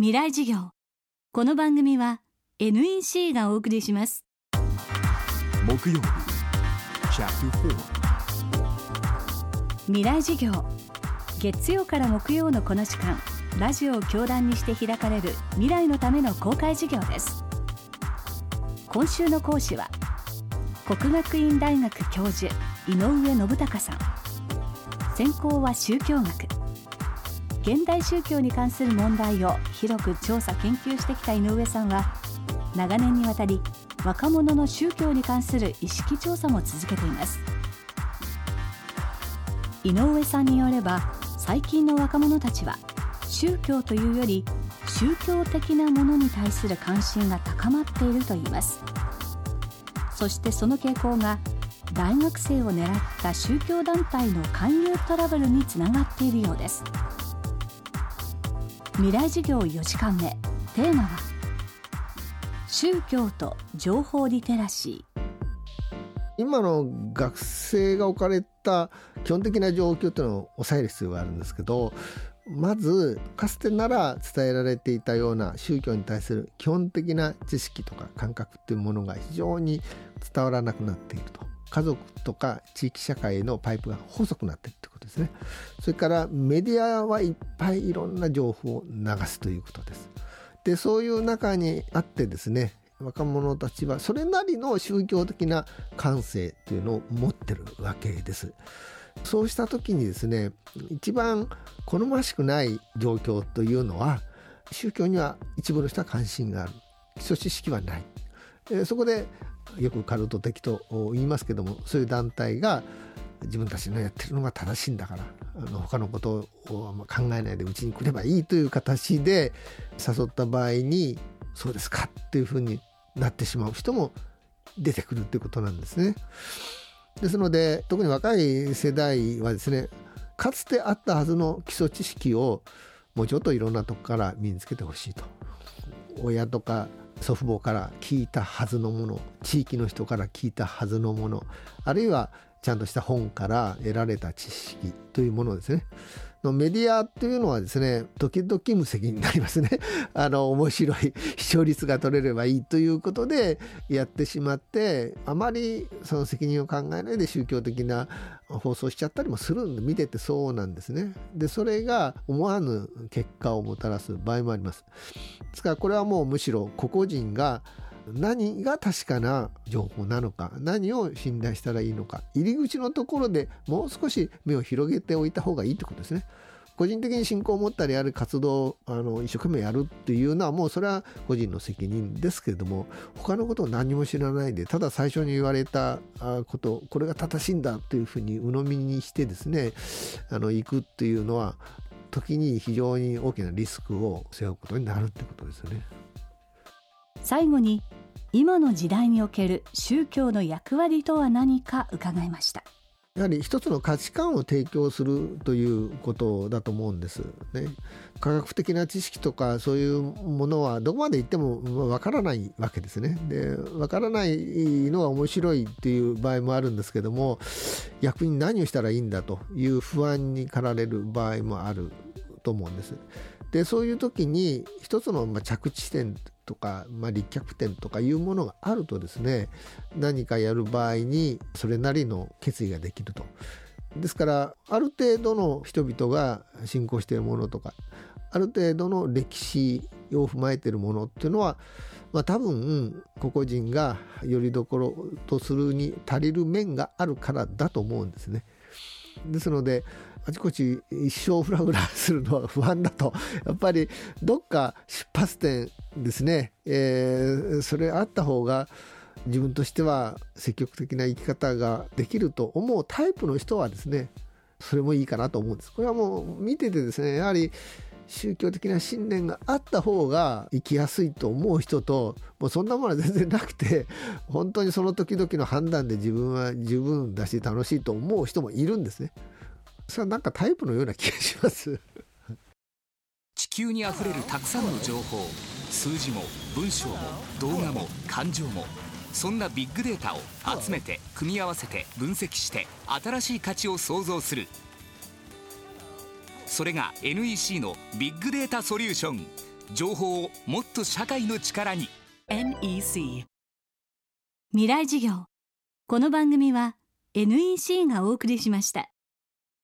未来事業。この番組は NEC がお送りします。木曜日。未来事業。月曜から木曜のこの時間ラジオを教壇にして開かれる未来のための公開授業です。今週の講師は国学院大学教授井上信孝さん。専攻は宗教学現代宗教に関する問題を広く調査研究してきた井上さんは長年にわたり若者の宗教に関する意識調査も続けています。井上さんによれば最近の若者たちは宗教というより宗教的なものに対する関心が高まっているといいます。そしてその傾向が大学生を狙った宗教団体の勧誘トラブルにつながっているようです。未来事業4時間目テーマは宗教と情報リテラシー。今の学生が置かれた基本的な状況っていうのを抑える必要があるんですけどまずかつてなら伝えられていたような宗教に対する基本的な知識とか感覚っていうものが非常に伝わらなくなっていると。家族とか地域社会へのパイプが細くなっているってことですね。それからメディアはいっぱいいろんな情報を流すということです。でそういう中にあってですね若者たちはそれなりの宗教的な感性というのを持ってるわけです。そうした時にですね一番好ましくない状況というのは宗教には一部の人は関心がある。基礎知識はない、そこでよくカルト的と言いますけどもそういう団体が自分たちのやってるのが正しいんだからあの他のことを考えないでうちに来ればいいという形で誘った場合にそうですかっていうふうになってしまう人も出てくるっていうことなんですね。ですので特に若い世代はですねかつてあったはずの基礎知識をもうちょっといろんなとこから身につけてほしいと。親とか祖父母から聞いたはずのもの地域の人から聞いたはずのものあるいはちゃんとした本から得られた知識というものですね。のメディアっていうのはですね、時々無責任になりますね。あの、面白い視聴率が取れればいいということでやってしまって、あまりその責任を考えないで宗教的な放送しちゃったりもするんで、見ててそうなんですね。で、それが思わぬ結果をもたらす場合もあります。ですからこれはもうむしろ個々人が何が確かな情報なのか何を信頼したらいいのか入り口のところでもう少し目を広げておいた方がいいってことですね。個人的に信仰を持ったりある活動あの一生懸命やるっていうのはもうそれは個人の責任ですけれども他のことを何も知らないでただ最初に言われたことこれが正しいんだというふうに鵜呑みにしてですねあの行くっていうのは時に非常に大きなリスクを背負うことになるってことですよね。最後に今の時代における宗教の役割とは何か伺いましたやはり一つの価値観を提供するということだと思うんですね。科学的な知識とかそういうものはどこまで言ってもわからないわけですね。で、わからないのは面白いっていう場合もあるんですけども、逆に何をしたらいいんだという不安に駆られる場合もあると思うんです。で、そういう時に一つの着地点とか、まあ、立脚点とかいうものがあるとですね何かやる場合にそれなりの決意ができると。ですからある程度の人々が信仰しているものとかある程度の歴史を踏まえているものっていうのは、まあ、多分個々人がよりどころとするに足りる面があるからだと思うんですね。ですのであちこち一生フラフラするのは不安だと。やっぱりどっか出発点ですね、えー、それあった方が自分としては積極的な生き方ができると思うタイプの人はですねそれもいいかなと思うんです。これはもう見ててですねやはり宗教的な信念があった方が生きやすいと思う人ともうそんなものは全然なくて本当にその時々の判断で自分は十分だし楽しいと思う人もいるんですね。それはなんかタイプのような気がします。地球にあふれるたくさんの情報数字も文章も動画も感情もそんなビッグデータを集めて組み合わせて分析して新しい価値を創造する。それが NEC のビッグデータソリューション。情報をもっと社会の力に。NEC 未来事業。この番組は NEC がお送りしました